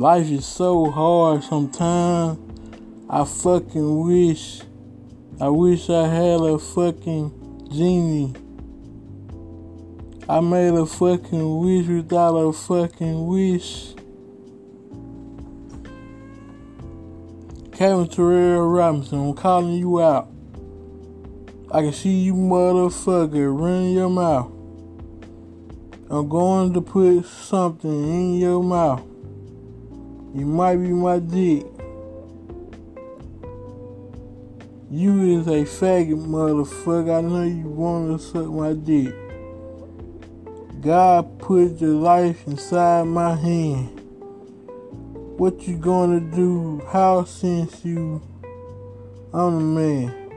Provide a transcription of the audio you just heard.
Life is so hard sometimes. I fucking wish, I wish I had a fucking genie. I made a fucking wish without a fucking wish. Kevin Terrell Robinson, I'm calling you out. I can see you motherfucker running your mouth. I'm going to put something in your mouth. You might be my dick. You is a faggot motherfucker. I know you wanna suck my dick. God put your life inside my hand. What you gonna do? How since you I'm a man.